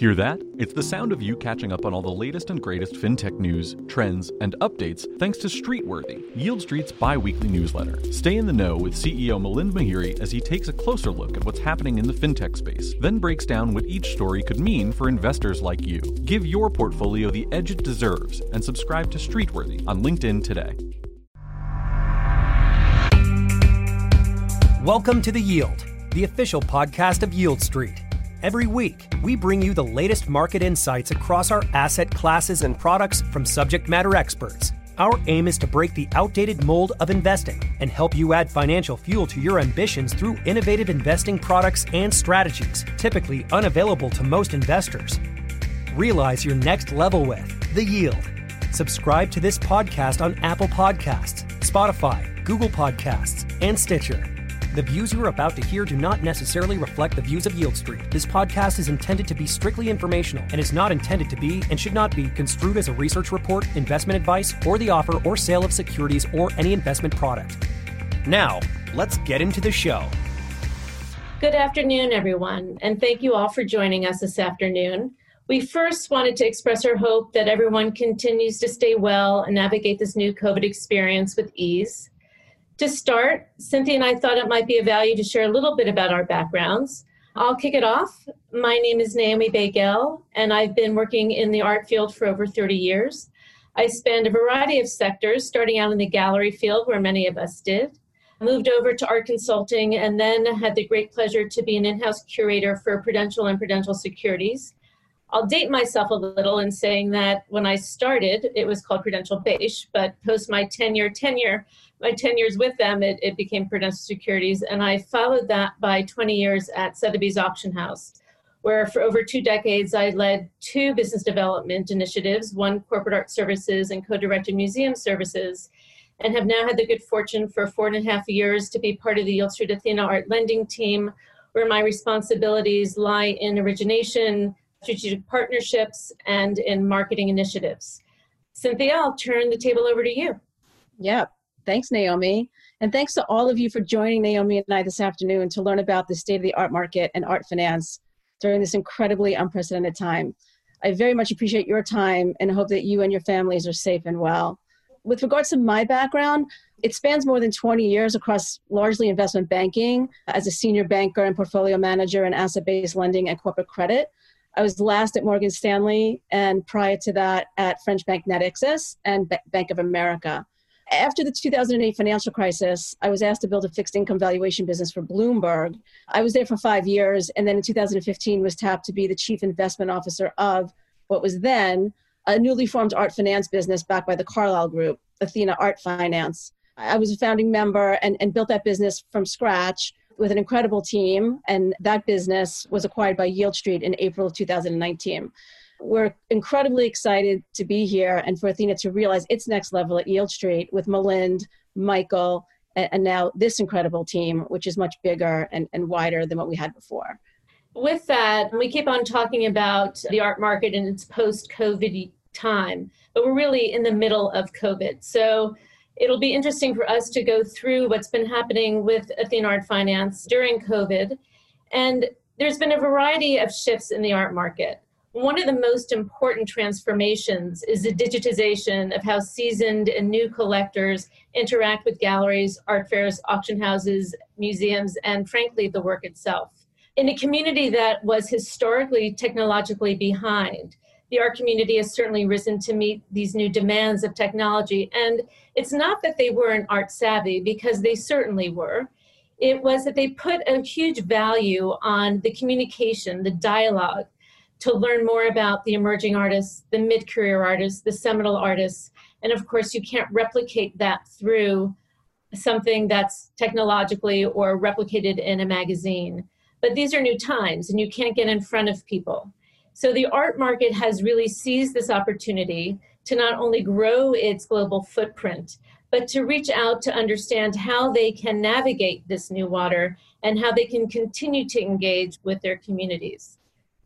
Hear that? It's the sound of you catching up on all the latest and greatest fintech news, trends, and updates thanks to Streetworthy, Yieldstreet's bi weekly newsletter. Stay in the know with CEO Milind Mehere as he takes a closer look at what's happening in the fintech space, then breaks down what each story could mean for investors like you. Give your portfolio the edge it deserves and subscribe to Streetworthy on LinkedIn today. Welcome to The Yield, the official podcast of Yieldstreet. Every week, we bring you the latest market insights across our asset classes and products from subject matter experts. Our aim is to break the outdated mold of investing and help you add financial fuel to your ambitions through innovative investing products and strategies, typically unavailable to most investors. Realize your next level with The Yield. Subscribe to this podcast on Apple Podcasts, Spotify, Google Podcasts, and Stitcher. The views you are about to hear do not necessarily reflect the views of Yieldstreet. This podcast is intended to be strictly informational and is not intended to be and should not be construed as a research report, investment advice, or the offer or sale of securities or any investment product. Now, let's get into the show. Good afternoon, everyone, and thank you all for joining us this afternoon. We first wanted to express our hope that everyone continues to stay well and navigate this new COVID experience with ease. To start, Cynthia and I thought it might be of value to share a little bit about our backgrounds. I'll kick it off. My name is Naomi Baigell, and I've been working in the art field for over 30 years. I spanned a variety of sectors, starting out in the gallery field, where many of us did. Moved over to art consulting, and then had the great pleasure to be an in house curator for Prudential and Prudential Securities. I'll date myself a little in saying that when I started, it was called Prudential Bache, but post my 10 year tenure, my 10 years with them, it, it became Prudential Securities. And I followed that by 20 years at Sotheby's Auction House, where for over two decades I led two business development initiatives one corporate art services and co directed museum services, and have now had the good fortune for four and a half years to be part of the Yieldstreet Athena Art Lending team, where my responsibilities lie in origination, strategic partnerships, and in marketing initiatives. Cynthia, I'll turn the table over to you. Yep. Thanks, Naomi. And thanks to all of you for joining Naomi and I this afternoon to learn about the state of the art market and art finance during this incredibly unprecedented time. I very much appreciate your time and hope that you and your families are safe and well. With regards to my background, it spans more than 20 years across largely investment banking as a senior banker and portfolio manager in asset based lending and corporate credit. I was last at Morgan Stanley and prior to that at French Bank Natixis and Bank of America after the 2008 financial crisis, I was asked to build a fixed income valuation business for Bloomberg. I was there for five years, and then in 2015 was tapped to be the chief investment officer of what was then a newly formed art finance business backed by the Carlyle Group, Athena Art Finance. I was a founding member and, and built that business from scratch with an incredible team, and that business was acquired by Yieldstreet in April of 2019. We're incredibly excited to be here and for Athena to realize its next level at Yieldstreet with Milind, Michael, and, now this incredible team, which is much bigger and, and wider than what we had before. With that, we keep on talking about the art market and its post COVID time, but we're really in the middle of COVID. So it'll be interesting for us to go through what's been happening with Athena Art Finance during COVID. And there's been a variety of shifts in the art market. One of the most important transformations is the digitization of how seasoned and new collectors interact with galleries, art fairs, auction houses, museums, and frankly, the work itself. In a community that was historically technologically behind, the art community has certainly risen to meet these new demands of technology. And it's not that they weren't art savvy, because they certainly were. It was that they put a huge value on the communication, the dialogue, to learn more about the emerging artists, the mid career artists, the seminal artists. And of course, you can't replicate that through something that's technologically or replicated in a magazine. But these are new times, and you can't get in front of people. So the art market has really seized this opportunity to not only grow its global footprint, but to reach out to understand how they can navigate this new water and how they can continue to engage with their communities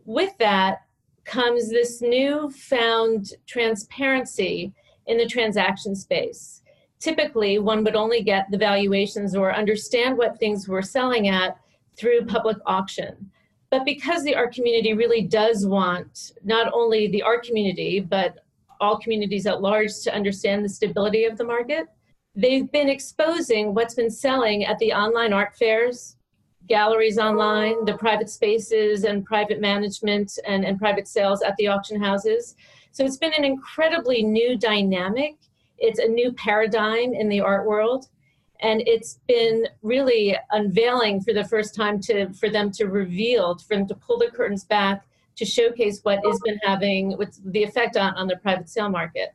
with that comes this newfound transparency in the transaction space. Typically, one would only get the valuations or understand what things were selling at through public auction. But because the art community really does want not only the art community, but all communities at large to understand the stability of the market, they've been exposing what's been selling at the online art fairs, galleries online, the private spaces and private management and, and private sales at the auction houses. So it's been an incredibly new dynamic. It's a new paradigm in the art world. And it's been really unveiling for the first time to for them to reveal, for them to pull the curtains back to showcase what has been having what's the effect on, on the private sale market.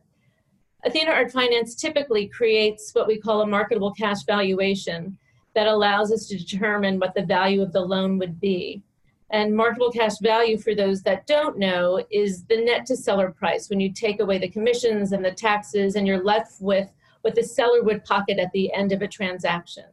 Athena Art Finance typically creates what we call a marketable cash valuation that allows us to determine what the value of the loan would be. And marketable cash value, for those that don't know, is the net to seller price when you take away the commissions and the taxes and you're left with what the seller would pocket at the end of a transaction.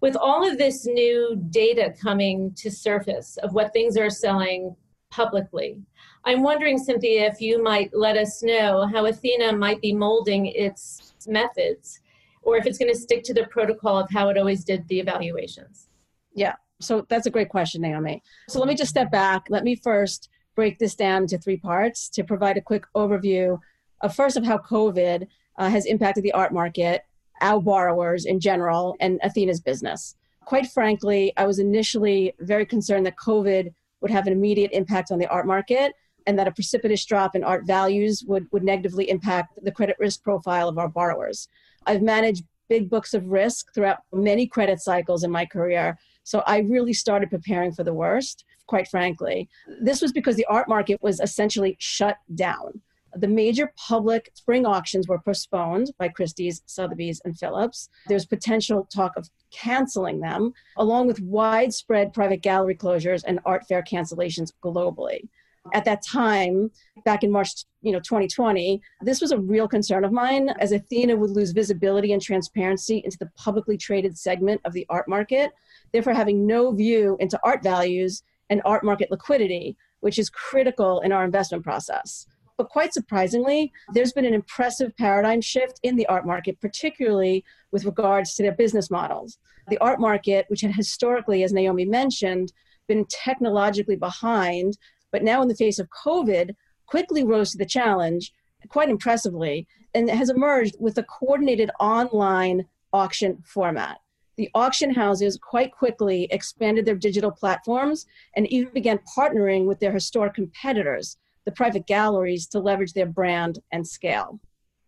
With all of this new data coming to surface of what things are selling publicly, I'm wondering, Cynthia, if you might let us know how Athena might be molding its methods or if it's going to stick to the protocol of how it always did the evaluations. Yeah, so that's a great question, Naomi. So let me just step back. Let me first break this down into three parts to provide a quick overview of first of how COVID uh, has impacted the art market, our borrowers in general, and Athena's business. Quite frankly, I was initially very concerned that COVID would have an immediate impact on the art market and that a precipitous drop in art values would, would negatively impact the credit risk profile of our borrowers. I've managed big books of risk throughout many credit cycles in my career. So I really started preparing for the worst, quite frankly. This was because the art market was essentially shut down. The major public spring auctions were postponed by Christie's, Sotheby's, and Phillips. There's potential talk of canceling them, along with widespread private gallery closures and art fair cancellations globally at that time back in march you know 2020 this was a real concern of mine as athena would lose visibility and transparency into the publicly traded segment of the art market therefore having no view into art values and art market liquidity which is critical in our investment process but quite surprisingly, there's been an impressive paradigm shift in the art market, particularly with regards to their business models. The art market, which had historically, as Naomi mentioned, been technologically behind but now in the face of COVID, quickly rose to the challenge quite impressively and has emerged with a coordinated online auction format. The auction houses quite quickly expanded their digital platforms and even began partnering with their historic competitors, the private galleries, to leverage their brand and scale.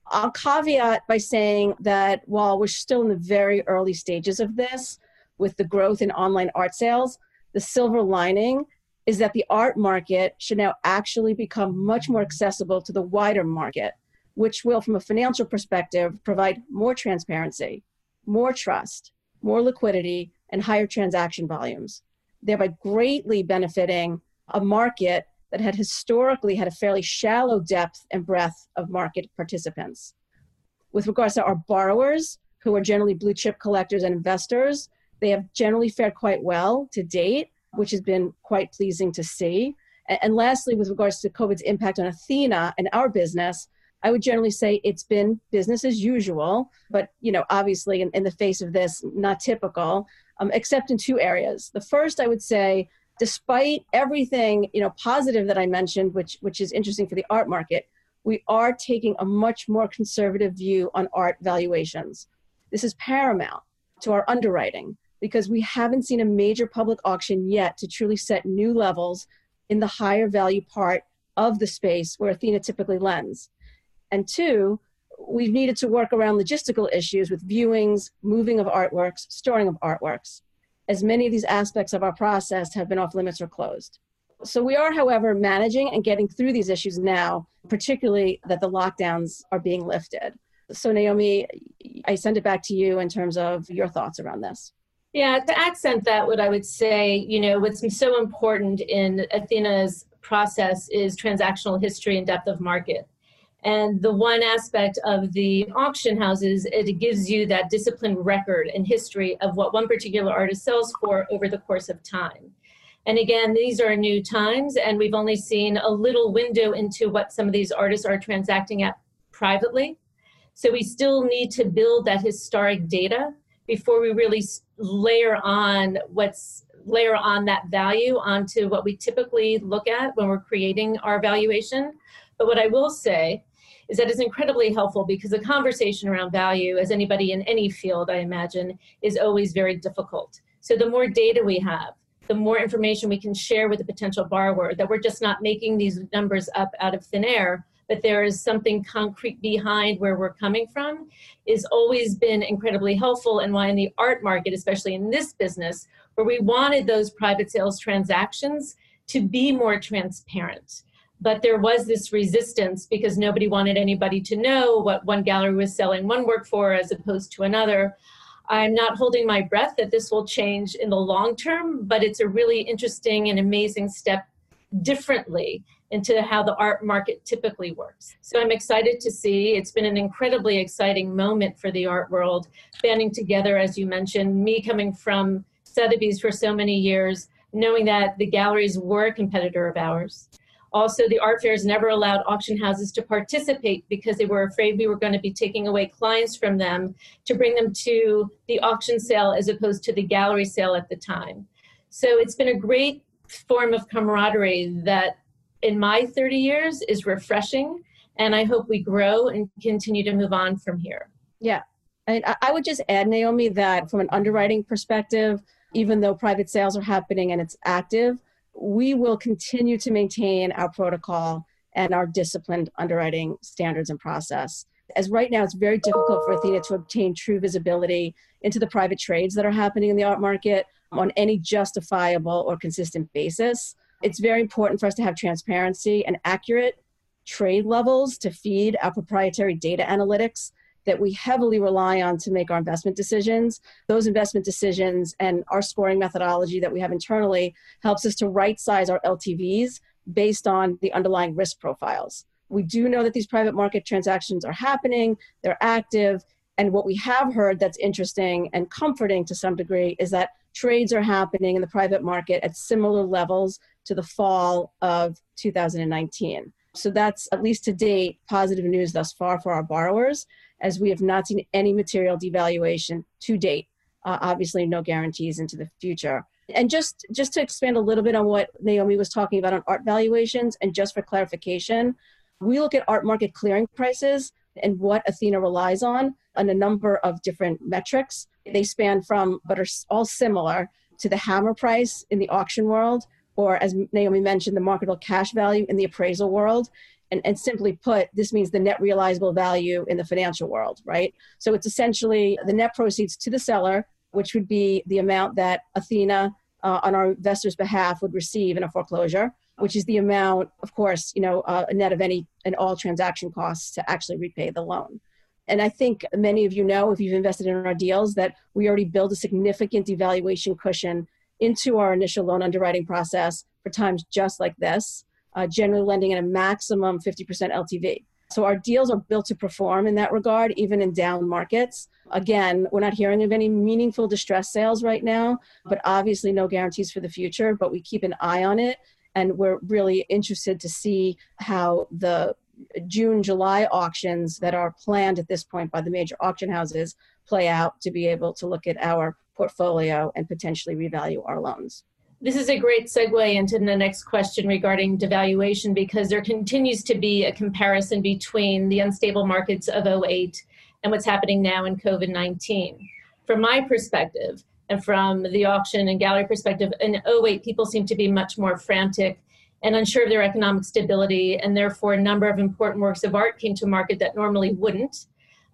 I'll caveat by saying that while we're still in the very early stages of this, with the growth in online art sales, the silver lining is that the art market should now actually become much more accessible to the wider market, which will, from a financial perspective, provide more transparency, more trust, more liquidity, and higher transaction volumes, thereby greatly benefiting a market that had historically had a fairly shallow depth and breadth of market participants. With regards to our borrowers, who are generally blue chip collectors and investors, they have generally fared quite well to date which has been quite pleasing to see. And lastly, with regards to COVID's impact on Athena and our business, I would generally say it's been business as usual, but you know, obviously in, in the face of this, not typical, um, except in two areas. The first, I would say, despite everything you know positive that I mentioned, which which is interesting for the art market, we are taking a much more conservative view on art valuations. This is paramount to our underwriting because we haven't seen a major public auction yet to truly set new levels in the higher value part of the space where Athena typically lends. And two, we've needed to work around logistical issues with viewings, moving of artworks, storing of artworks, as many of these aspects of our process have been off limits or closed. So we are, however, managing and getting through these issues now, particularly that the lockdowns are being lifted. So, Naomi, I send it back to you in terms of your thoughts around this. Yeah, to accent that, what I would say, you know, what's so important in Athena's process is transactional history and depth of market. And the one aspect of the auction houses, it gives you that disciplined record and history of what one particular artist sells for over the course of time. And again, these are new times, and we've only seen a little window into what some of these artists are transacting at privately. So we still need to build that historic data before we really layer on what's layer on that value onto what we typically look at when we're creating our valuation. But what I will say is that it's incredibly helpful because the conversation around value, as anybody in any field, I imagine, is always very difficult. So the more data we have, the more information we can share with the potential borrower, that we're just not making these numbers up out of thin air, but there is something concrete behind where we're coming from, is always been incredibly helpful. And why in the art market, especially in this business, where we wanted those private sales transactions to be more transparent. But there was this resistance because nobody wanted anybody to know what one gallery was selling one work for as opposed to another. I'm not holding my breath that this will change in the long term, but it's a really interesting and amazing step differently into how the art market typically works. So I'm excited to see. It's been an incredibly exciting moment for the art world, banding together, as you mentioned, me coming from Sotheby's for so many years, knowing that the galleries were a competitor of ours. Also, the art fairs never allowed auction houses to participate because they were afraid we were going to be taking away clients from them to bring them to the auction sale as opposed to the gallery sale at the time. So it's been a great form of camaraderie that in my 30 years is refreshing. And I hope we grow and continue to move on from here. Yeah. And I would just add, Naomi, that from an underwriting perspective, even though private sales are happening and it's active, we will continue to maintain our protocol and our disciplined underwriting standards and process. As right now, it's very difficult for Athena to obtain true visibility into the private trades that are happening in the art market on any justifiable or consistent basis. It's very important for us to have transparency and accurate trade levels to feed our proprietary data analytics that we heavily rely on to make our investment decisions. Those investment decisions and our scoring methodology that we have internally helps us to right size our LTVs based on the underlying risk profiles. We do know that these private market transactions are happening, they're active, and what we have heard that's interesting and comforting to some degree is that trades are happening in the private market at similar levels to the fall of 2019. So that's at least to date positive news thus far for our borrowers as we have not seen any material devaluation to date. Uh, obviously, no guarantees into the future. And just just to expand a little bit on what Naomi was talking about on art valuations, and just for clarification, we look at art market clearing prices and what Athena relies on on a number of different metrics. They span from, but are all similar to the hammer price in the auction world, or as Naomi mentioned, the marketable cash value in the appraisal world, and, and simply put, this means the net realizable value in the financial world, right? So it's essentially the net proceeds to the seller, which would be the amount that Athena, uh, on our investor's behalf, would receive in a foreclosure, which is the amount, of course, you know, uh, net of any and all transaction costs to actually repay the loan. And I think many of you know, if you've invested in our deals, that we already build a significant devaluation cushion into our initial loan underwriting process for times just like this uh, generally lending at a maximum 50% LTV. So our deals are built to perform in that regard, even in down markets. Again, we're not hearing of any meaningful distress sales right now, but obviously no guarantees for the future, but we keep an eye on it. And we're really interested to see how the June, July auctions that are planned at this point by the major auction houses play out to be able to look at our portfolio and potentially revalue our loans. This is a great segue into the next question regarding devaluation because there continues to be a comparison between the unstable markets of 08 and what's happening now in COVID 19. From my perspective, and from the auction and gallery perspective, in 08, people seem to be much more frantic and unsure of their economic stability, and therefore, a number of important works of art came to market that normally wouldn't.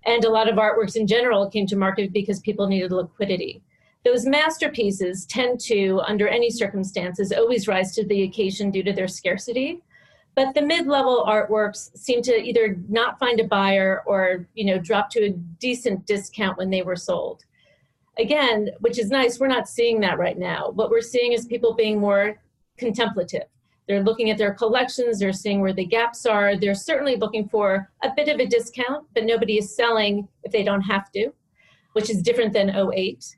And a lot of artworks in general came to market because people needed liquidity. Those masterpieces tend to, under any circumstances, always rise to the occasion due to their scarcity. But the mid-level artworks seem to either not find a buyer or, you know, drop to a decent discount when they were sold. Again, which is nice, we're not seeing that right now. What we're seeing is people being more contemplative. They're looking at their collections, they're seeing where the gaps are. They're certainly looking for a bit of a discount, but nobody is selling if they don't have to, which is different than 08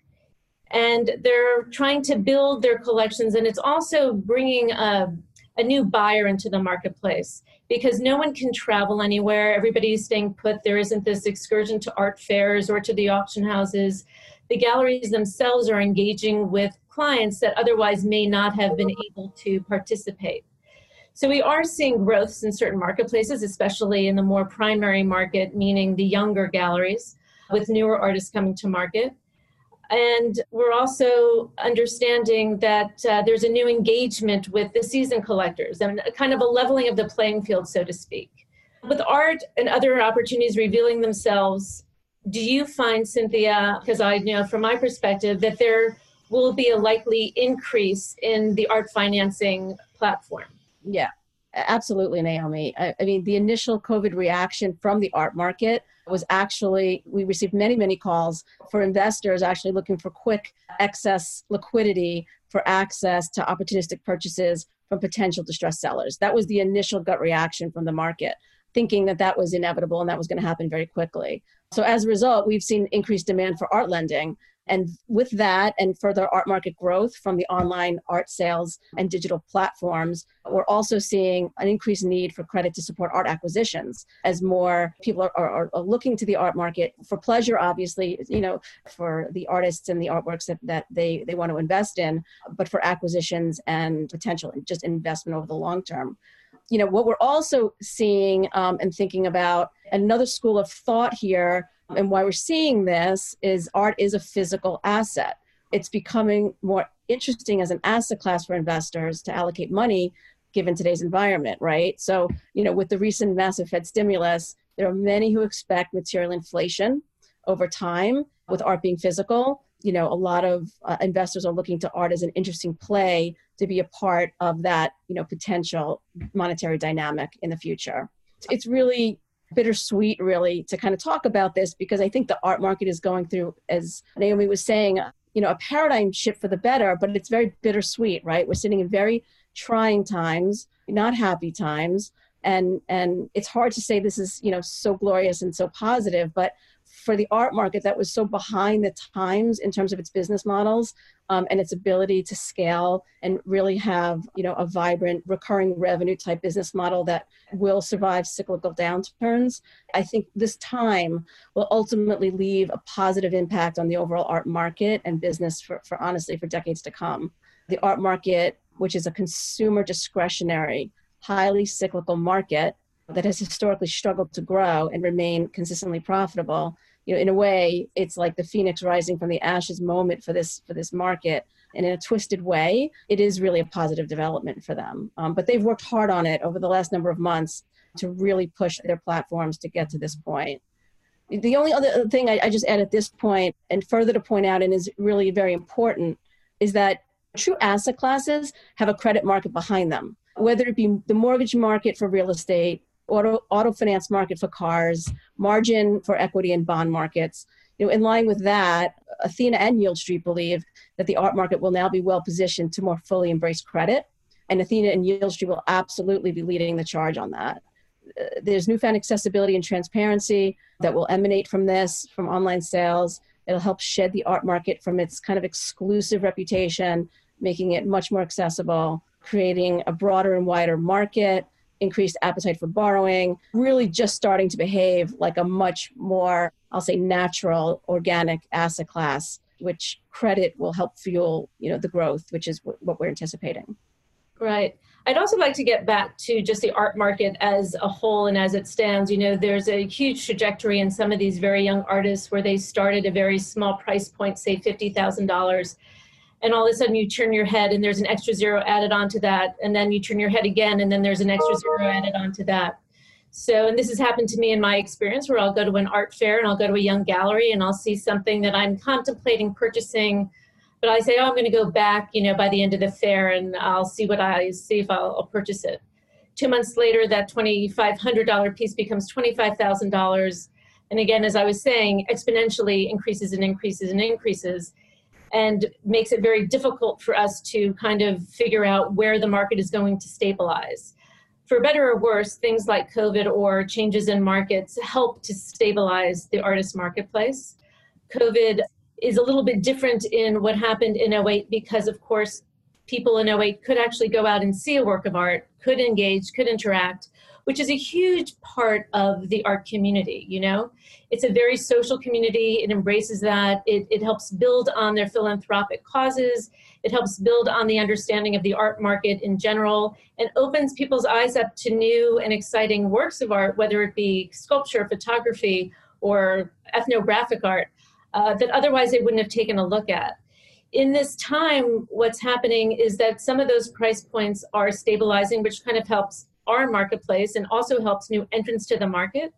and they're trying to build their collections and it's also bringing a, a new buyer into the marketplace because no one can travel anywhere everybody's staying put there isn't this excursion to art fairs or to the auction houses the galleries themselves are engaging with clients that otherwise may not have been able to participate. So we are seeing growths in certain marketplaces, especially in the more primary market, meaning the younger galleries, with newer artists coming to market. And we're also understanding that uh, there's a new engagement with the season collectors and kind of a leveling of the playing field, so to speak. With art and other opportunities revealing themselves, do you find, Cynthia, because I know from my perspective, that there will be a likely increase in the art financing platform? Yeah, absolutely, Naomi. I, I mean, the initial COVID reaction from the art market was actually, we received many, many calls for investors actually looking for quick excess liquidity for access to opportunistic purchases from potential distressed sellers. That was the initial gut reaction from the market, thinking that that was inevitable and that was going to happen very quickly. So as a result, we've seen increased demand for art lending and with that and further art market growth from the online art sales and digital platforms, we're also seeing an increased need for credit to support art acquisitions as more people are, are, are looking to the art market for pleasure, obviously, you know, for the artists and the artworks that, that they, they want to invest in, but for acquisitions and potential just investment over the long term. You know what we're also seeing um, and thinking about another school of thought here and why we're seeing this is art is a physical asset. It's becoming more interesting as an asset class for investors to allocate money given today's environment, right? So, you know, with the recent massive Fed stimulus, there are many who expect material inflation over time with art being physical. You know, a lot of uh, investors are looking to art as an interesting play to be a part of that, you know, potential monetary dynamic in the future. It's really bittersweet really to kind of talk about this because I think the art market is going through, as Naomi was saying, uh, you know, a paradigm shift for the better, but it's very bittersweet, right? We're sitting in very trying times, not happy times. And and it's hard to say this is, you know, so glorious and so positive, but for the art market that was so behind the times in terms of its business models um, and its ability to scale and really have you know a vibrant recurring revenue type business model that will survive cyclical downturns i think this time will ultimately leave a positive impact on the overall art market and business for, for honestly for decades to come. The art market which is a consumer discretionary highly cyclical market that has historically struggled to grow and remain consistently profitable you know in a way it's like the phoenix rising from the ashes moment for this for this market. And in a twisted way it is really a positive development for them. Um, but they've worked hard on it over the last number of months to really push their platforms to get to this point. The only other thing I, I just add at this point and further to point out and is really very important is that true asset classes have a credit market behind them. Whether it be the mortgage market for real estate auto auto finance market for cars, margin for equity and bond markets. You know, in line with that, Athena and Yieldstreet believe that the art market will now be well positioned to more fully embrace credit, and Athena and Yieldstreet will absolutely be leading the charge on that. Uh, there's newfound accessibility and transparency that will emanate from this, from online sales. It'll help shed the art market from its kind of exclusive reputation, making it much more accessible, creating a broader and wider market, increased appetite for borrowing, really just starting to behave like a much more, I'll say, natural, organic asset class, which credit will help fuel, you know, the growth, which is what we're anticipating. Right. I'd also like to get back to just the art market as a whole and as it stands. You know, there's a huge trajectory in some of these very young artists where they started a very small price point, say $50,000 and all of a sudden you turn your head and there's an extra zero added onto that and then you turn your head again and then there's an extra zero added onto that. So and this has happened to me in my experience where i'll go to an art fair and i'll go to a young gallery and i'll see something that i'm contemplating purchasing but i say oh i'm going to go back you know by the end of the fair and i'll see what i see if i'll, I'll purchase it. Two months later that $2500 piece becomes $25000 and again as i was saying exponentially increases and increases and increases and makes it very difficult for us to kind of figure out where the market is going to stabilize. For better or worse, things like COVID or changes in markets help to stabilize the artist marketplace. COVID is a little bit different in what happened in 08 because, of course, people in 08 could actually go out and see a work of art, could engage, could interact, which is a huge part of the art community, you know? It's a very social community. It embraces that. It, it helps build on their philanthropic causes. It helps build on the understanding of the art market in general and opens people's eyes up to new and exciting works of art, whether it be sculpture, photography, or ethnographic art, uh, that otherwise they wouldn't have taken a look at in this time, what's happening is that some of those price points are stabilizing, which kind of helps our marketplace and also helps new entrants to the market.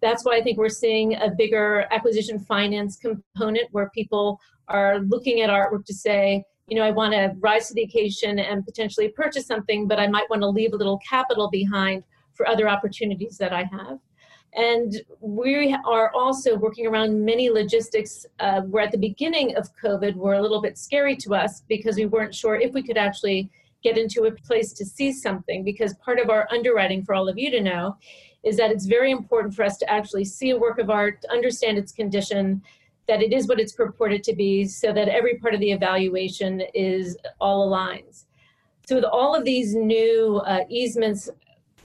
That's why I think we're seeing a bigger acquisition finance component where people are looking at artwork to say, you know, I want to rise to the occasion and potentially purchase something, but I might want to leave a little capital behind for other opportunities that I have. And we are also working around many logistics uh, where at the beginning of COVID were a little bit scary to us because we weren't sure if we could actually get into a place to see something. Because part of our underwriting, for all of you to know, is that it's very important for us to actually see a work of art, understand its condition, that it is what it's purported to be, so that every part of the evaluation is all aligns. So with all of these new uh, easements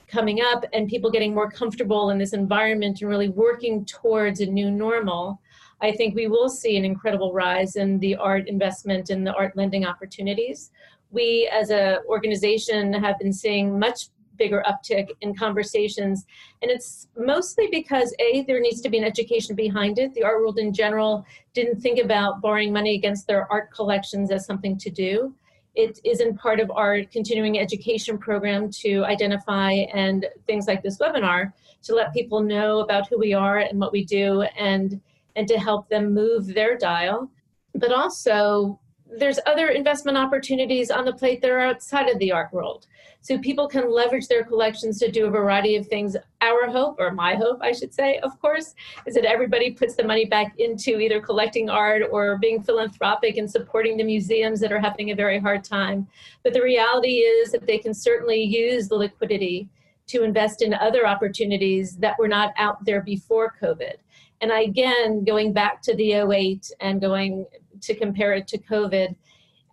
coming up and people getting more comfortable in this environment and really working towards a new normal, I think we will see an incredible rise in the art investment and the art lending opportunities. We as an organization have been seeing much bigger uptick in conversations. And it's mostly because A, there needs to be an education behind it. The art world in general didn't think about borrowing money against their art collections as something to do it isn't part of our continuing education program to identify and things like this webinar to let people know about who we are and what we do and and to help them move their dial but also there's other investment opportunities on the plate that are outside of the art world. So people can leverage their collections to do a variety of things. Our hope, or my hope, I should say, of course, is that everybody puts the money back into either collecting art or being philanthropic and supporting the museums that are having a very hard time. But the reality is that they can certainly use the liquidity to invest in other opportunities that were not out there before COVID. And again, going back to the 08 and going to compare it to COVID,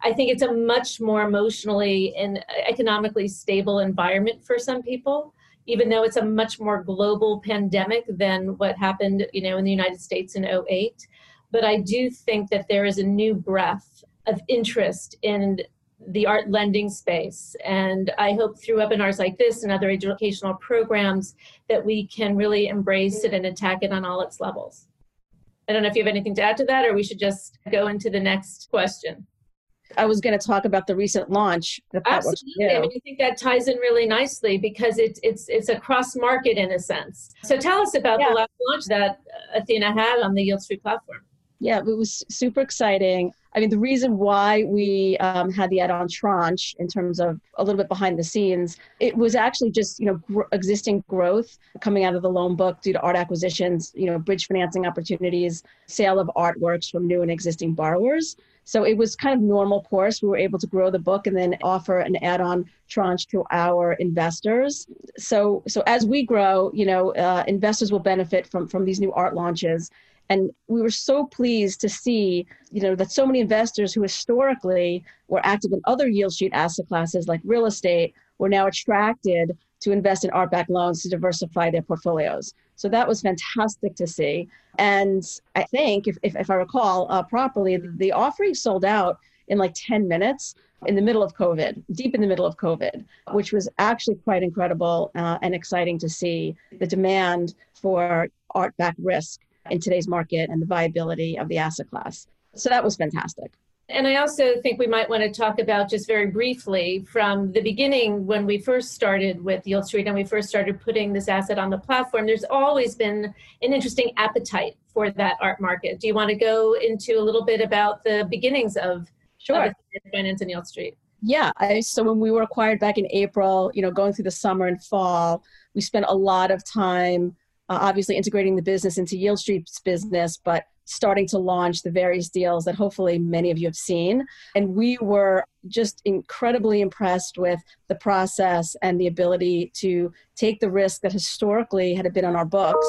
I think it's a much more emotionally and economically stable environment for some people, even though it's a much more global pandemic than what happened, you know, in the United States in 08. But I do think that there is a new breath of interest in the art lending space. And I hope through webinars like this and other educational programs that we can really embrace it and attack it on all its levels. I don't know if you have anything to add to that, or we should just go into the next question. I was going to talk about the recent launch. Absolutely. I mean, I think that ties in really nicely because it's it's it's a cross market in a sense. So tell us about yeah. the last launch that Athena had on the Yieldstreet platform. Yeah, it was super exciting. I mean, the reason why we um, had the add-on tranche in terms of a little bit behind the scenes, it was actually just you know gr- existing growth coming out of the loan book due to art acquisitions, you know, bridge financing opportunities, sale of artworks from new and existing borrowers. So it was kind of normal course. We were able to grow the book and then offer an add-on tranche to our investors. So so as we grow, you know, uh, investors will benefit from from these new art launches and we were so pleased to see you know that so many investors who historically were active in other Yieldstreet asset classes like real estate were now attracted to invest in art backed loans to diversify their portfolios. So that was fantastic to see. And i think if, if, if i recall uh, properly the offering sold out in like 10 minutes in the middle of COVID, deep in the middle of COVID, which was actually quite incredible uh, and exciting to see the demand for art backed risk in today's market and the viability of the asset class. So that was fantastic. And I also think we might want to talk about just very briefly from the beginning when we first started with Yieldstreet and we first started putting this asset on the platform, there's always been an interesting appetite for that art market. Do you want to go into a little bit about the beginnings of, sure. of finance and Yieldstreet? Yeah, I, so when we were acquired back in April, you know, going through the summer and fall, we spent a lot of time uh, obviously integrating the business into Yieldstreet's business, but starting to launch the various deals that hopefully many of you have seen. And we were just incredibly impressed with the process and the ability to take the risk that historically had been on our books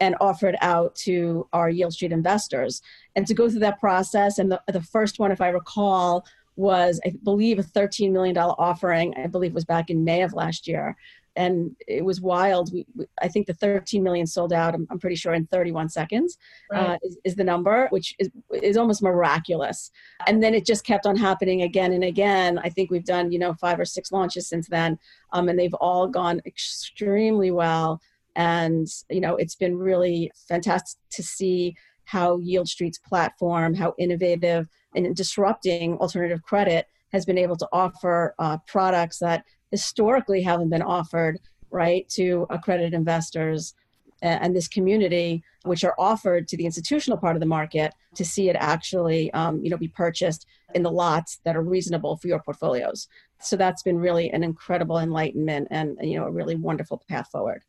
and offer it out to our Yieldstreet investors. And to go through that process, and the, the first one, if I recall, was, I believe, a $13 million offering. I believe was back in May of last year and it was wild. We, we, I think the 13 million sold out. I'm, I'm pretty sure in 31 seconds uh, right. uh, is, is, the number, which is is almost miraculous. And then it just kept on happening again and again. I think we've done you know five or six launches since then, um, and they've all gone extremely well. And you know it's been really fantastic to see how Yieldstreet's platform, how innovative and disrupting alternative credit has been able to offer uh, products that historically haven't been offered right to accredited investors and this community which are offered to the institutional part of the market to see it actually um, you know be purchased in the lots that are reasonable for your portfolios. So that's been really an incredible enlightenment and you know a really wonderful path forward.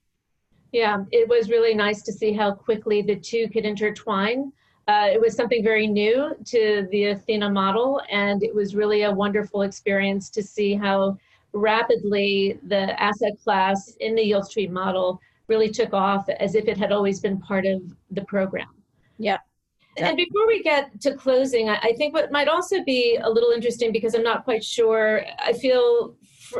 Yeah it was really nice to see how quickly the two could intertwine. Uh, it was something very new to the athena model and it was really a wonderful experience to see how rapidly the asset class in the Yieldstreet model really took off as if it had always been part of the program. Yeah. And before we get to closing, I think what might also be a little interesting because I'm not quite sure, I feel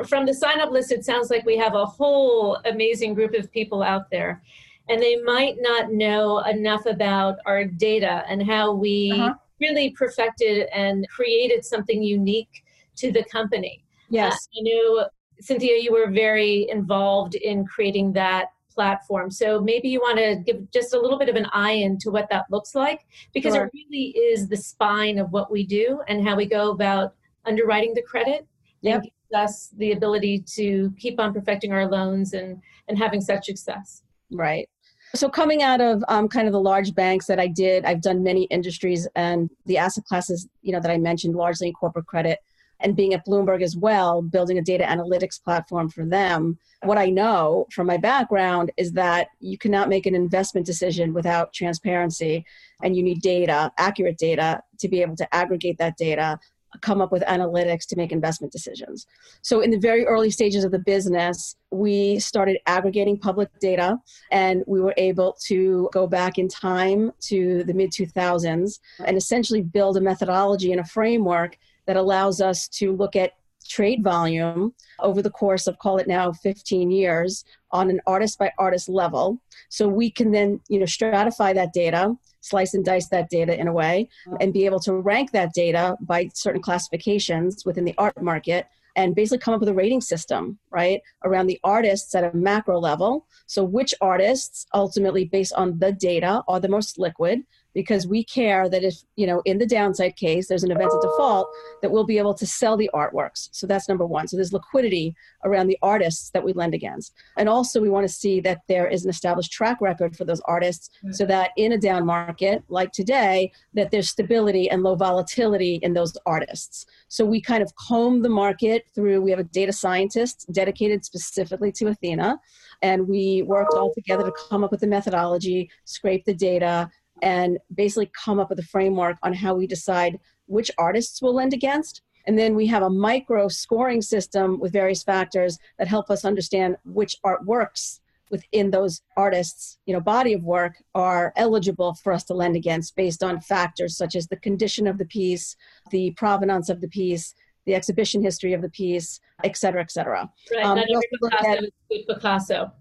from the sign up list, it sounds like we have a whole amazing group of people out there. And they might not know enough about our data and how we uh-huh. really perfected and created something unique to the company. Yes. Uh, I know, Cynthia, you were very involved in creating that platform. So maybe you want to give just a little bit of an eye into what that looks like because sure. it really is the spine of what we do and how we go about underwriting the credit. Yep. And gives us the ability to keep on perfecting our loans and, and having such success. Right. So coming out of um, kind of the large banks that I did, I've done many industries and the asset classes, you know, that I mentioned largely in corporate credit and being at Bloomberg as well, building a data analytics platform for them, what I know from my background is that you cannot make an investment decision without transparency, and you need data, accurate data, to be able to aggregate that data, come up with analytics to make investment decisions. So, in the very early stages of the business, we started aggregating public data and we were able to go back in time to the mid 2000s and essentially build a methodology and a framework that allows us to look at trade volume over the course of call it now 15 years on an artist by artist level so we can then you know stratify that data slice and dice that data in a way and be able to rank that data by certain classifications within the art market and basically come up with a rating system, right, around the artists at a macro level. So, which artists, ultimately based on the data, are the most liquid? Because we care that if you know in the downside case there's an event of default that we'll be able to sell the artworks. So that's number one. So there's liquidity around the artists that we lend against. And also we want to see that there is an established track record for those artists so that in a down market like today that there's stability and low volatility in those artists. So we kind of comb the market through we have a data scientist dedicated specifically to athena and we worked all together to come up with a methodology scrape the data and basically come up with a framework on how we decide which artists we'll lend against. And then we have a micro scoring system with various factors that help us understand which artworks within those artists, you know, body of work are eligible for us to lend against based on factors such as the condition of the piece, the provenance of the piece, the exhibition history of the piece, et cetera, et cetera. Right, um, not every Picasso is Picasso.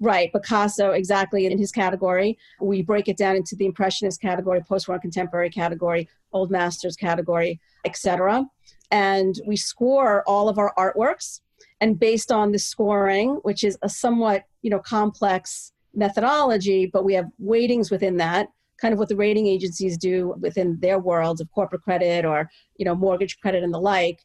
Right, Picasso, exactly in his category. We break it down into the Impressionist category, post-war contemporary category, Old Masters category, etc. And we score all of our artworks. And based on the scoring, which is a somewhat you know complex methodology, but we have weightings within that, kind of what the rating agencies do within their worlds of corporate credit or you know mortgage credit and the like.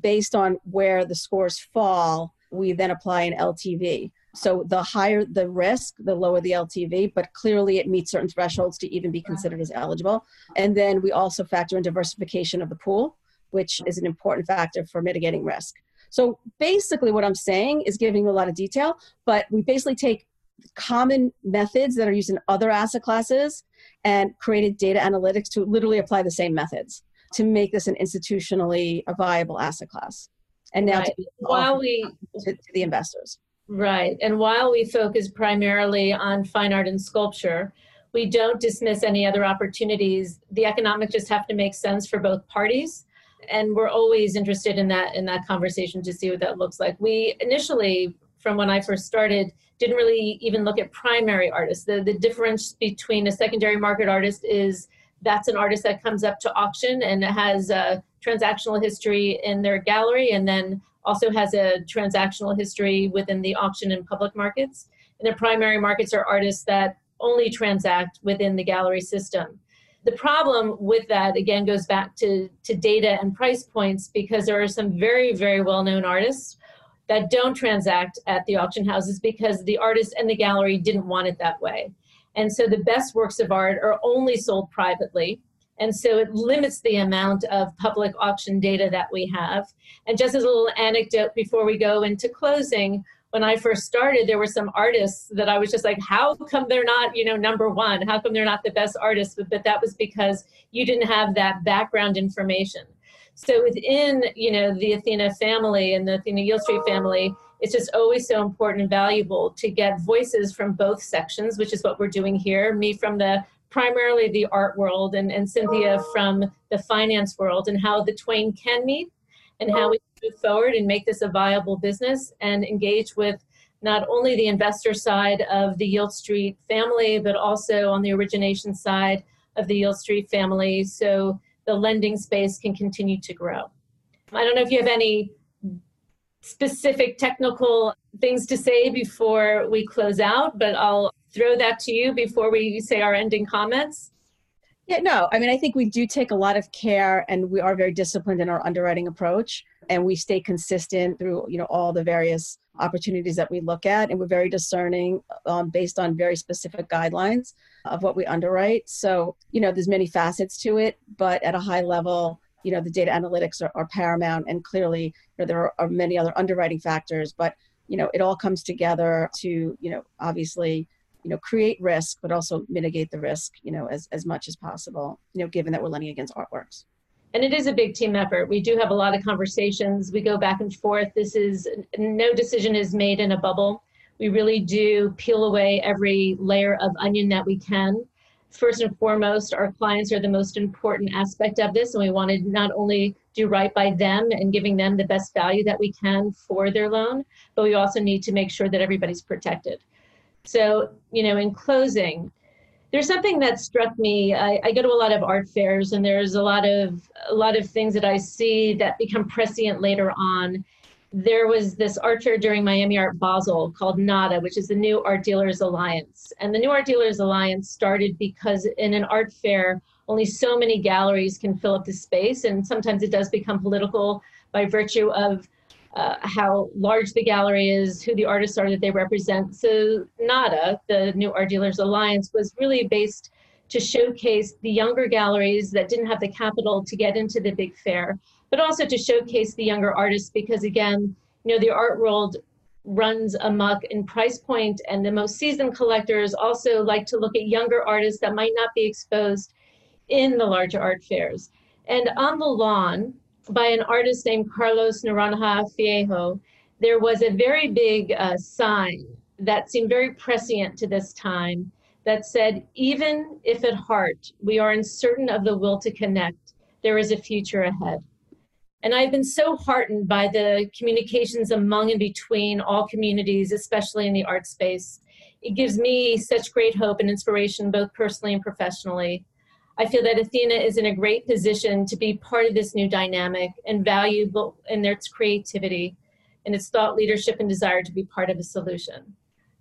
Based on where the scores fall, we then apply an LTV. So the higher the risk, the lower the LTV, but clearly it meets certain thresholds to even be considered as eligible. And then we also factor in diversification of the pool, which is an important factor for mitigating risk. So basically, what I'm saying is giving you a lot of detail, but we basically take common methods that are used in other asset classes and created data analytics to literally apply the same methods to make this an institutionally a viable asset class. And now right. to, while we to, to the investors. Right. And while we focus primarily on fine art and sculpture, we don't dismiss any other opportunities. The economics just have to make sense for both parties. and we're always interested in that in that conversation to see what that looks like. We initially, from when I first started, didn't really even look at primary artists. The the difference between a secondary market artist is that's an artist that comes up to auction and has a transactional history in their gallery and then also has a transactional history within the auction and public markets. And the primary markets are artists that only transact within the gallery system. The problem with that, again, goes back to, to data and price points because there are some very, very well known artists that don't transact at the auction houses because the artist and the gallery didn't want it that way. And so the best works of art are only sold privately. And so it limits the amount of public auction data that we have. And just as a little anecdote before we go into closing, when I first started, there were some artists that I was just like, how come they're not, you know, number one? How come they're not the best artists? But, but that was because you didn't have that background information. So within, you know, the Athena family and the Athena Yieldstreet family, it's just always so important and valuable to get voices from both sections, which is what we're doing here. Me from the primarily the art world and, and Cynthia from the finance world and how the twain can meet and how we move forward and make this a viable business and engage with not only the investor side of the Yieldstreet family, but also on the origination side of the Yieldstreet family so the lending space can continue to grow. I don't know if you have any specific technical things to say before we close out, but I'll throw that to you before we say our ending comments. Yeah, no, I mean, I think we do take a lot of care and we are very disciplined in our underwriting approach and we stay consistent through, you know, all the various opportunities that we look at and we're very discerning um, based on very specific guidelines of what we underwrite. So, you know, there's many facets to it, but at a high level, you know, the data analytics are, are paramount and clearly you know, there are, are many other underwriting factors, but, you know, it all comes together to, you know, obviously you know create risk but also mitigate the risk you know as, as much as possible you know given that we're lending against artworks. And it is a big team effort. We do have a lot of conversations. We go back and forth. This is no decision is made in a bubble. We really do peel away every layer of onion that we can. First and foremost our clients are the most important aspect of this and we want to not only do right by them and giving them the best value that we can for their loan but we also need to make sure that everybody's protected so, you know, in closing, there's something that struck me. I, I, go to a lot of art fairs, and there's a lot of a lot of things that I see that become prescient later on. There was this art fair during Miami Art Basel called NADA, which is the New Art Dealers Alliance. And the New Art Dealers Alliance started because in an art fair, only so many galleries can fill up the space, and sometimes it does become political by virtue of uh, how large the gallery is, who the artists are that they represent. So NADA, the New Art Dealers Alliance, was really based to showcase the younger galleries that didn't have the capital to get into the big fair, but also to showcase the younger artists because again, you know, the art world runs amok in price point and the most seasoned collectors also like to look at younger artists that might not be exposed in the larger art fairs. And on the lawn, by an artist named Carlos Naranja Fiejo, there was a very big uh, sign that seemed very prescient to this time that said, even if at heart we are uncertain of the will to connect, there is a future ahead. And I've been so heartened by the communications among and between all communities, especially in the art space. It gives me such great hope and inspiration, both personally and professionally. I feel that Athena is in a great position to be part of this new dynamic and valuable in its creativity and its thought leadership and desire to be part of a solution.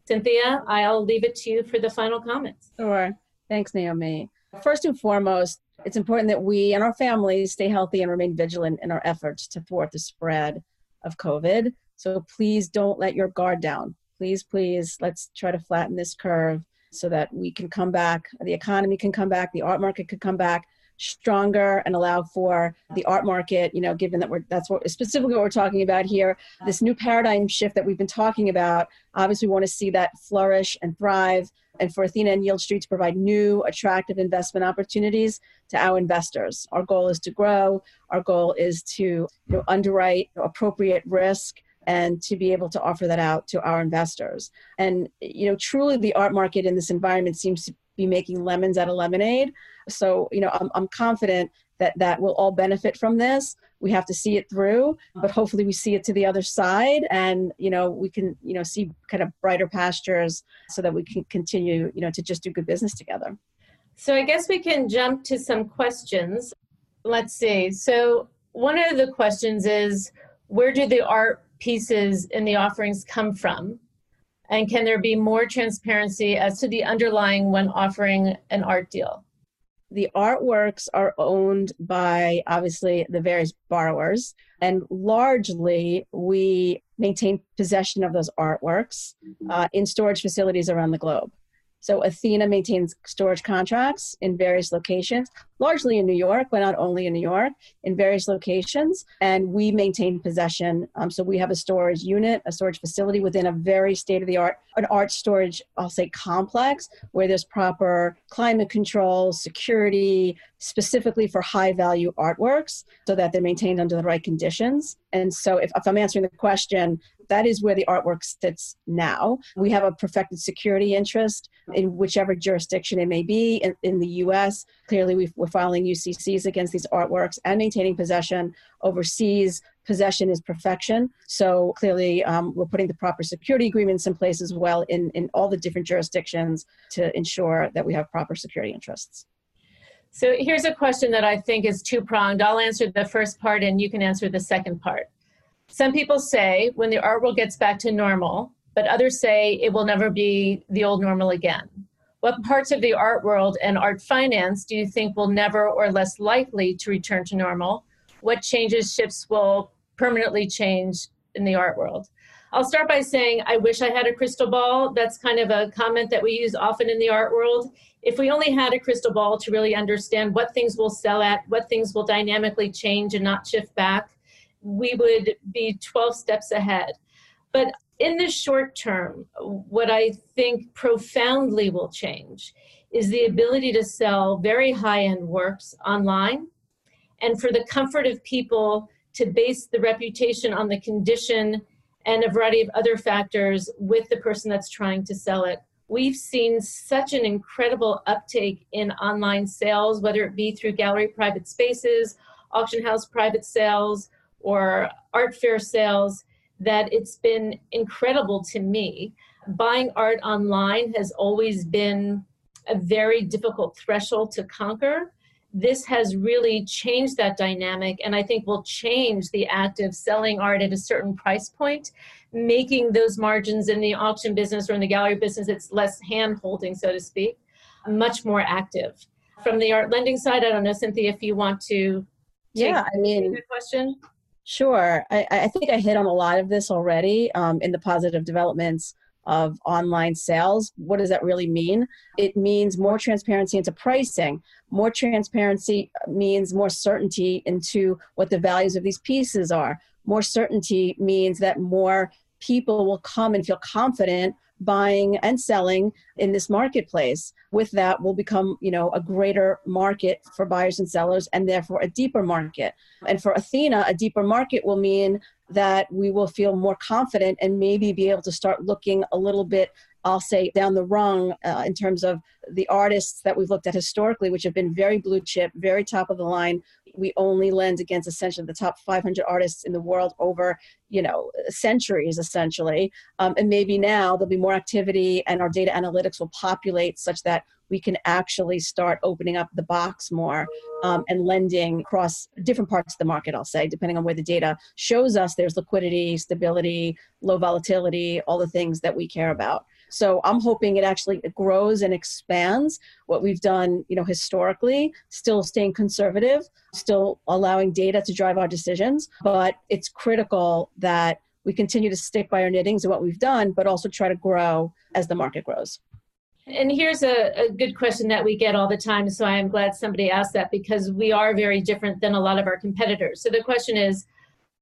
Cynthia, I'll leave it to you for the final comments. Sure. Thanks, Naomi. First and foremost, it's important that we and our families stay healthy and remain vigilant in our efforts to thwart the spread of COVID. So please don't let your guard down. Please, please, let's try to flatten this curve so that we can come back, the economy can come back, the art market could come back stronger and allow for the art market you know given that we're that's what specifically what we're talking about here this new paradigm shift that we've been talking about. Obviously we want to see that flourish and thrive and for athena and Yieldstreet to provide new attractive investment opportunities to our investors. Our goal is to grow. Our goal is to you know, underwrite appropriate risk and to be able to offer that out to our investors. And you know, truly, the art market in this environment seems to be making lemons out of lemonade. So you know, I'm, I'm confident that that will all benefit from this we have to see it through but hopefully we see it to the other side and you know we can you know see kind of brighter pastures so that we can continue you know to just do good business together so i guess we can jump to some questions let's see so one of the questions is where do the art pieces in the offerings come from and can there be more transparency as to the underlying when offering an art deal the artworks are owned by obviously the various borrowers, and largely we maintain possession of those artworks uh, in storage facilities around the globe. So Athena maintains storage contracts in various locations, largely in New York, but not only in New York, in various locations. And we maintain possession. Um, so we have a storage unit, a storage facility within a very state of the art, an art storage, I'll say, complex where there's proper climate control, security, specifically for high value artworks so that they're maintained under the right conditions. And so if, if I'm answering the question, that is where the artwork sits now. We have a perfected security interest in whichever jurisdiction it may be. In, in the US, clearly we are filing UCCs against these artworks and maintaining possession. Overseas, possession is perfection. So clearly, um, we're putting the proper security agreements in place as well in, in all the different jurisdictions to ensure that we have proper security interests. So here's a question that I think is two pronged. I'll answer the first part and you can answer the second part. Some people say when the art world gets back to normal, but others say it will never be the old normal again. What parts of the art world and art finance do you think will never or less likely to return to normal? What changes, shifts will permanently change in the art world? I'll start by saying I wish I had a crystal ball. That's kind of a comment that we use often in the art world. If we only had a crystal ball to really understand what things will sell at, what things will dynamically change and not shift back, we would be 12 steps ahead. But in the short term, what I think profoundly will change is the ability to sell very high end works online and for the comfort of people to base the reputation on the condition and a variety of other factors with the person that's trying to sell it. We've seen such an incredible uptake in online sales, whether it be through gallery private spaces, auction house private sales, or art fair sales that it's been incredible to me. Buying art online has always been a very difficult threshold to conquer. This has really changed that dynamic, and I think will change the act of selling art at a certain price point, making those margins in the auction business or in the gallery business, it's less hand holding, so to speak, much more active. From the art lending side, I don't know, Cynthia, if you want to. yeah, I mean, question. Sure. I, I think I hit on a lot of this already um, in the positive developments of online sales. What does that really mean? It means more transparency into pricing. More transparency means more certainty into what the values of these pieces are. More certainty means that more people will come and feel confident buying and selling in this marketplace with that will become you know a greater market for buyers and sellers and therefore a deeper market and for athena a deeper market will mean that we will feel more confident and maybe be able to start looking a little bit I'll say down the rung uh, in terms of the artists that we've looked at historically, which have been very blue chip, very top of the line. We only lend against essentially the top 500 artists in the world over, you know, centuries essentially. Um, and maybe now there'll be more activity and our data analytics will populate such that we can actually start opening up the box more um, and lending across different parts of the market, I'll say, depending on where the data shows us there's liquidity, stability, low volatility, all the things that we care about. So I'm hoping it actually grows and expands what we've done, you know, historically, still staying conservative, still allowing data to drive our decisions, but it's critical that we continue to stick by our knittings and what we've done, but also try to grow as the market grows. And here's a, a, good question that we get all the time. So I am glad somebody asked that because we are very different than a lot of our competitors. So the question is,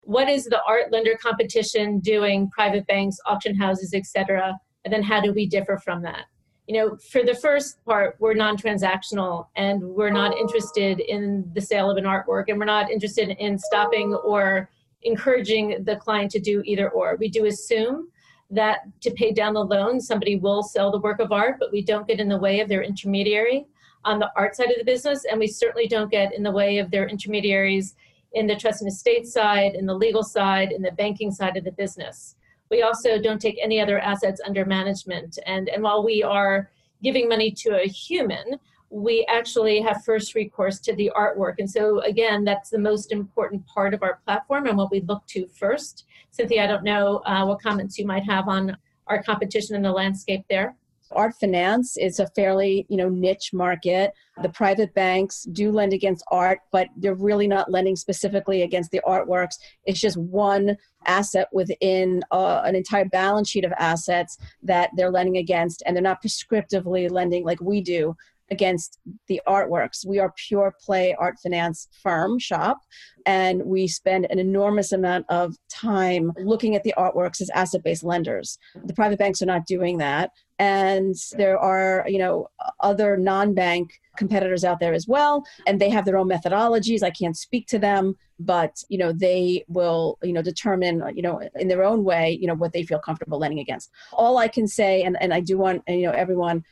what is the art lender competition doing, private banks, auction houses, et cetera? And then how do we differ from that? You know, for the first part, we're non transactional and we're not oh. interested in the sale of an artwork and we're not interested in stopping or encouraging the client to do either or. We do assume that to pay down the loan, somebody will sell the work of art, but we don't get in the way of their intermediary. on the art side of the business, and we certainly don't get in the way of their intermediaries in the trust and estate side, in the legal side, in the banking side of the business. We also don't take any other assets under management. And, and while we are giving money to a human, we actually have first recourse to the artwork. And so, again, that's the most important part of our platform and what we look to first. Cynthia, I don't know uh, what comments you might have on our competition in the landscape there. Art finance is a fairly, you know, niche market. The private banks do lend against art, but they're really not lending specifically against the artworks. It's just one asset within uh, an entire balance sheet of assets that they're lending against, and they're not prescriptively lending like we do against the artworks. We are pure play art finance firm shop, and we spend an enormous amount of time looking at the artworks as asset based lenders. The private banks are not doing that. And there are, you know, other non bank competitors out there as well, and they have their own methodologies. I can't speak to them, but you know they will you know determine you know in their own way you know what they feel comfortable lending against all i can say and, and i do want you know everyone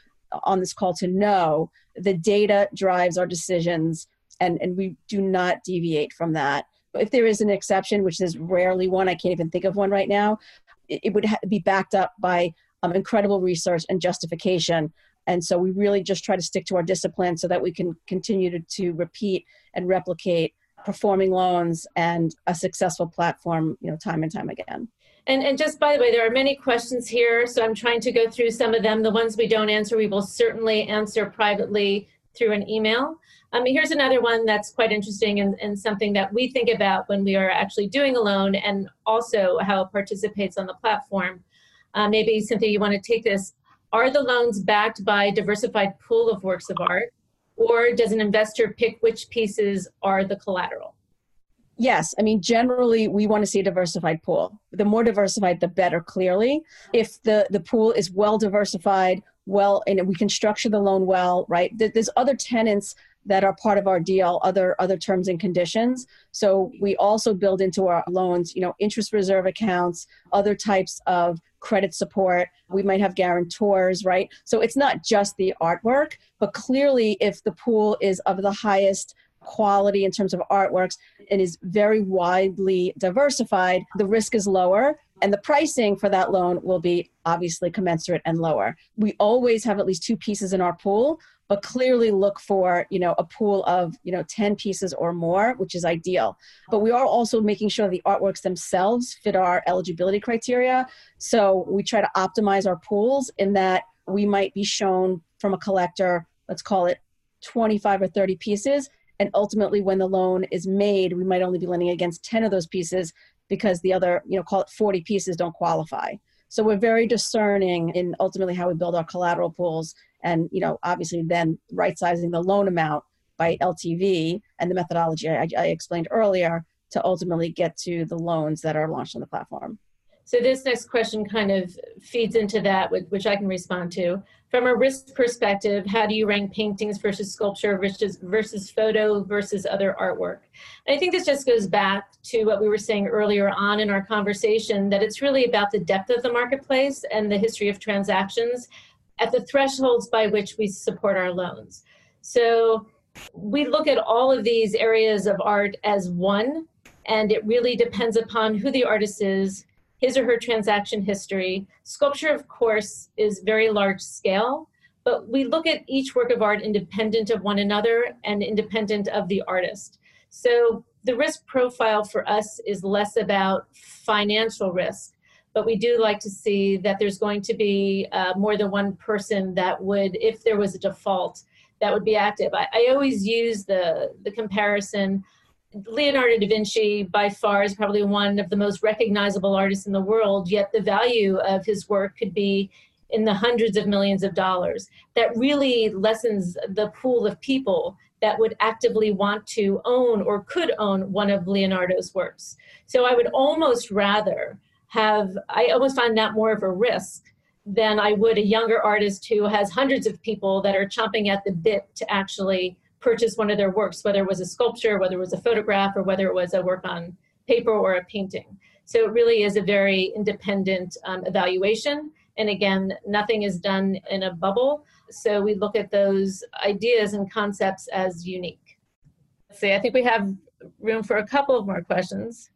on this call to know the data drives our decisions and, and we do not deviate from that. But if there is an exception, which is rarely one, I can't even think of one right now, it, it would ha- be backed up by um, incredible research and justification. And so we really just try to stick to our discipline so that we can continue to, to repeat and replicate performing loans and a successful platform, you know, time and time again. And, and just by the way, there are many questions here, so I'm trying to go through some of them. The ones we don't answer, we will certainly answer privately through an email. Um, here's another one that's quite interesting and, and something that we think about when we are actually doing a loan and also how it participates on the platform. Uh, maybe, Cynthia, you want to take this. Are the loans backed by a diversified pool of works of art, or does an investor pick which pieces are the collateral? Yes, I mean generally we want to see a diversified pool. The more diversified, the better. Clearly, if the the pool is well diversified, well, and we can structure the loan well, right? There's other tenants that are part of our deal, other other terms and conditions. So we also build into our loans, you know, interest reserve accounts, other types of credit support. We might have guarantors, right? So it's not just the artwork, but clearly, if the pool is of the highest quality in terms of artworks and is very widely diversified, the risk is lower and the pricing for that loan will be obviously commensurate and lower. We always have at least two pieces in our pool, but clearly look for, you know, a pool of, you know, 10 pieces or more, which is ideal. But we are also making sure the artworks themselves fit our eligibility criteria. So we try to optimize our pools in that we might be shown from a collector, let's call it 25 or 30 pieces and ultimately when the loan is made we might only be lending against 10 of those pieces because the other you know call it 40 pieces don't qualify. So we're very discerning in ultimately how we build our collateral pools and you know obviously then right sizing the loan amount by ltv and the methodology I, I explained earlier to ultimately get to the loans that are launched on the platform so this next question kind of feeds into that, which I can respond to. From a risk perspective, how do you rank paintings versus sculpture versus versus photo versus other artwork? And I think this just goes back to what we were saying earlier on in our conversation that it's really about the depth of the marketplace and the history of transactions at the thresholds by which we support our loans. So we look at all of these areas of art as one, and it really depends upon who the artist is his or her transaction history. Sculpture, of course, is very large scale, but we look at each work of art independent of one another and independent of the artist. So the risk profile for us is less about financial risk, but we do like to see that there's going to be uh, more than one person that would, if there was a default, that would be active. I, I always use the the comparison Leonardo da Vinci, by far, is probably one of the most recognizable artists in the world, yet the value of his work could be in the hundreds of millions of dollars. That really lessens the pool of people that would actively want to own or could own one of Leonardo's works. So I would almost rather have, I almost find that more of a risk than I would a younger artist who has hundreds of people that are chomping at the bit to actually purchase one of their works, whether it was a sculpture, whether it was a photograph, or whether it was a work on paper or a painting. So it really is a very independent um, evaluation. And again, nothing is done in a bubble. So we look at those ideas and concepts as unique. Let's see, I think we have room for a couple of more questions.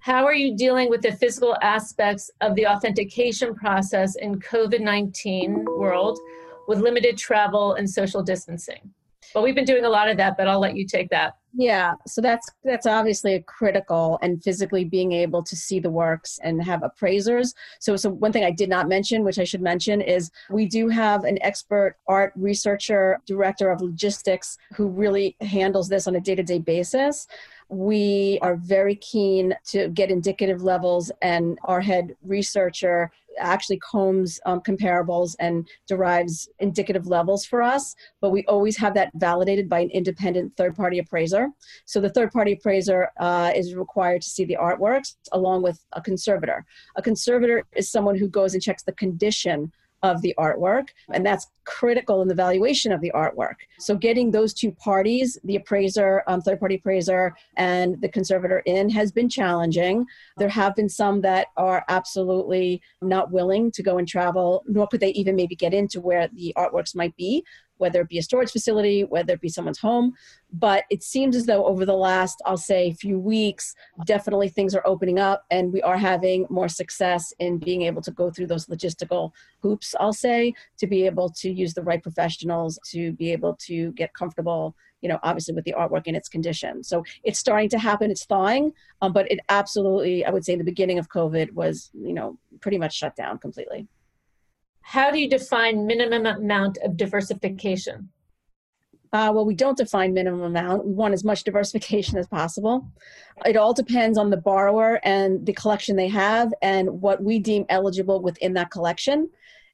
How are you dealing with the physical aspects of the authentication process in COVID-19 world with limited travel and social distancing? Well, we've been doing a lot of that, but I'll let you take that. Yeah, so that's that's obviously a critical and physically being able to see the works and have appraisers. So so one thing I did not mention, which I should mention, is we do have an expert art researcher, director of logistics who really handles this on a day-to-day basis. We are very keen to get indicative levels and our head researcher actually combs um, comparables and derives indicative levels for us, but we always have that validated by an independent third party appraiser. So the third party appraiser uh, is required to see the artworks along with a conservator. A conservator is someone who goes and checks the condition of the artwork, and that's critical in the valuation of the artwork. So, getting those two parties, the appraiser, um, third party appraiser, and the conservator in, has been challenging. There have been some that are absolutely not willing to go and travel, nor could they even maybe get into where the artworks might be whether it be a storage facility, whether it be someone's home. But it seems as though over the last, I'll say, few weeks, definitely things are opening up and we are having more success in being able to go through those logistical hoops, I'll say, to be able to use the right professionals to be able to get comfortable you know, obviously with the artwork in its condition. So it's starting to happen. It's thawing, um, but it absolutely, I would say, the beginning of COVID was, you know, pretty much shut down completely how do you define minimum amount of diversification? Uh, well, we don't define minimum amount. We want as much diversification as possible. It all depends on the borrower and the collection they have and what we deem eligible within that collection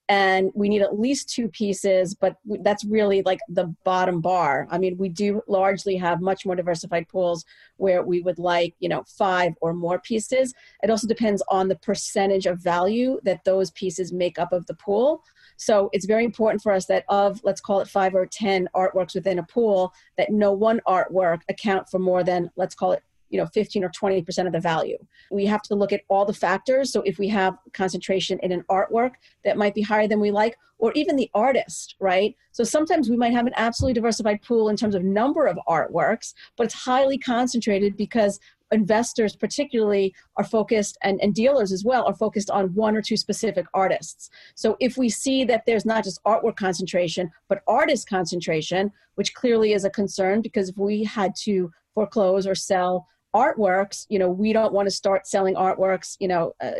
and we need at least two pieces but that's really like the bottom bar. I mean we do largely have much more diversified pools where we would like you know five or more pieces. It also depends on the percentage of value that those pieces make up of the pool. So it's very important for us that of let's call it five or ten artworks within a pool that no one artwork account for more than let's call it you know 15 or 20% of the value. We have to look at all the factors. So if we have concentration in an artwork that might be higher than we like or even the artist right? So sometimes we might have an absolutely diversified pool in terms of number of artworks but it's highly concentrated because investors particularly are focused and, and dealers as well are focused on one or two specific artists. So if we see that there's not just artwork concentration but artist concentration which clearly is a concern because if we had to foreclose or sell artworks you know we don't want to start selling artworks you know uh,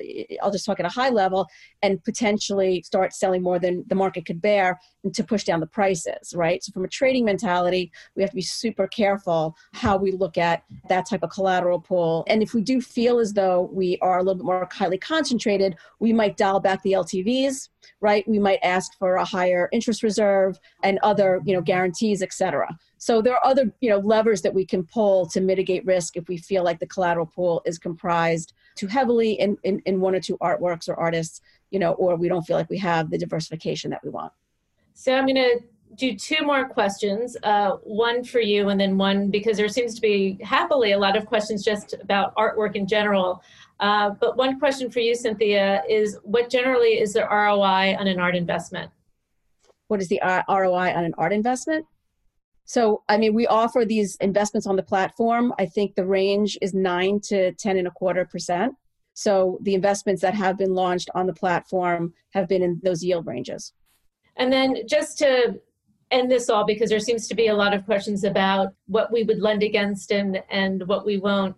i'll just talk at a high level and potentially start selling more than the market could bear and to push down the prices right? So from a trading mentality we have to be super careful how we look at that type of collateral pool. And if we do feel as though we are a little bit more highly concentrated we might dial back the ltvs right? We might ask for a higher interest reserve and other you know guarantees etc so there are other, you know, levers that we can pull to mitigate risk if we feel like the collateral pool is comprised too heavily in, in, in one or two artworks or artists, you know, or we don't feel like we have the diversification that we want. So I'm going to do two more questions, uh, one for you and then one because there seems to be happily a lot of questions just about artwork in general. Uh, but one question for you, Cynthia, is what generally is the ROI on an art investment? What is the ROI on an art investment? So, I mean, we offer these investments on the platform. I think the range is nine to 10 and a quarter percent. So, the investments that have been launched on the platform have been in those yield ranges. And then just to end this all, because there seems to be a lot of questions about what we would lend against and, and what we won't.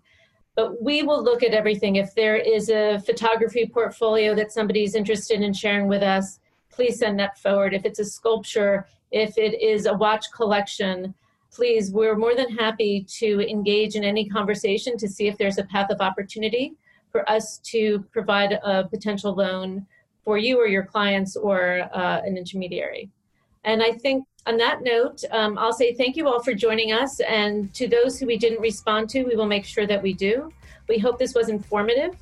But we will look at everything. If there is a photography portfolio that somebody's interested in sharing with us, please send that forward. If it's a sculpture, if it is a watch collection, please, we're more than happy to engage in any conversation to see if there's a path of opportunity for us to provide a potential loan for you or your clients or uh, an intermediary. And I think on that note, um, I'll say thank you all for joining us. And to those who we didn't respond to, we will make sure that we do. We hope this was informative.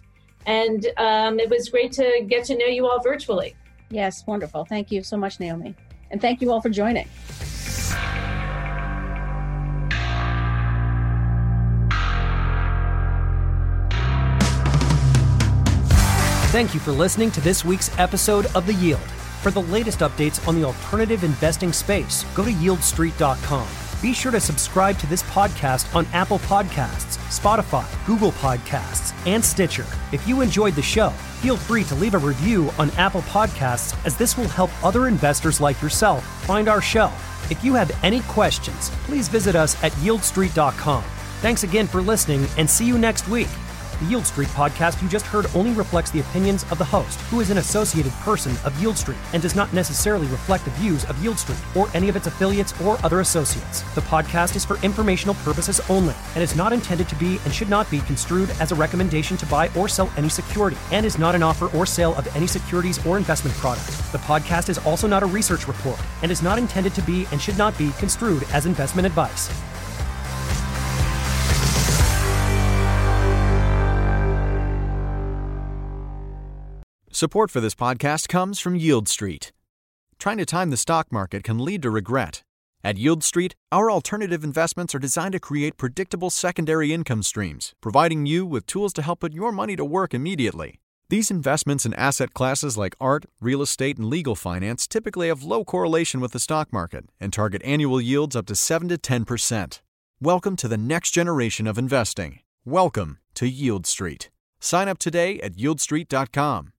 And um, it was great to get to know you all virtually. Yes, wonderful. Thank you so much, Naomi. And thank you all for joining. Thank you for listening to this week's episode of The Yield. For the latest updates on the alternative investing space, go to yieldstreet.com. Be sure to subscribe to this podcast on Apple Podcasts, Spotify, Google Podcasts, and Stitcher. If you enjoyed the show, feel free to leave a review on Apple Podcasts as this will help other investors like yourself find our show. If you have any questions, please visit us at yieldstreet.com. Thanks again for listening and see you next week. The Yieldstreet podcast you just heard only reflects the opinions of the host, who is an associated person of Yieldstreet, and does not necessarily reflect the views of Yieldstreet or any of its affiliates or other associates. The podcast is for informational purposes only and is not intended to be and should not be construed as a recommendation to buy or sell any security and is not an offer or sale of any securities or investment product. The podcast is also not a research report and is not intended to be and should not be construed as investment advice. Support for this podcast comes from Yieldstreet. Trying to time the stock market can lead to regret. At Yieldstreet, our alternative investments are designed to create predictable secondary income streams, providing you with tools to help put your money to work immediately. These investments in asset classes like art, real estate, and legal finance typically have low correlation with the stock market and target annual yields up to 7 to 10%. Welcome to the next generation of investing. Welcome to Yieldstreet. Sign up today at yieldstreet.com.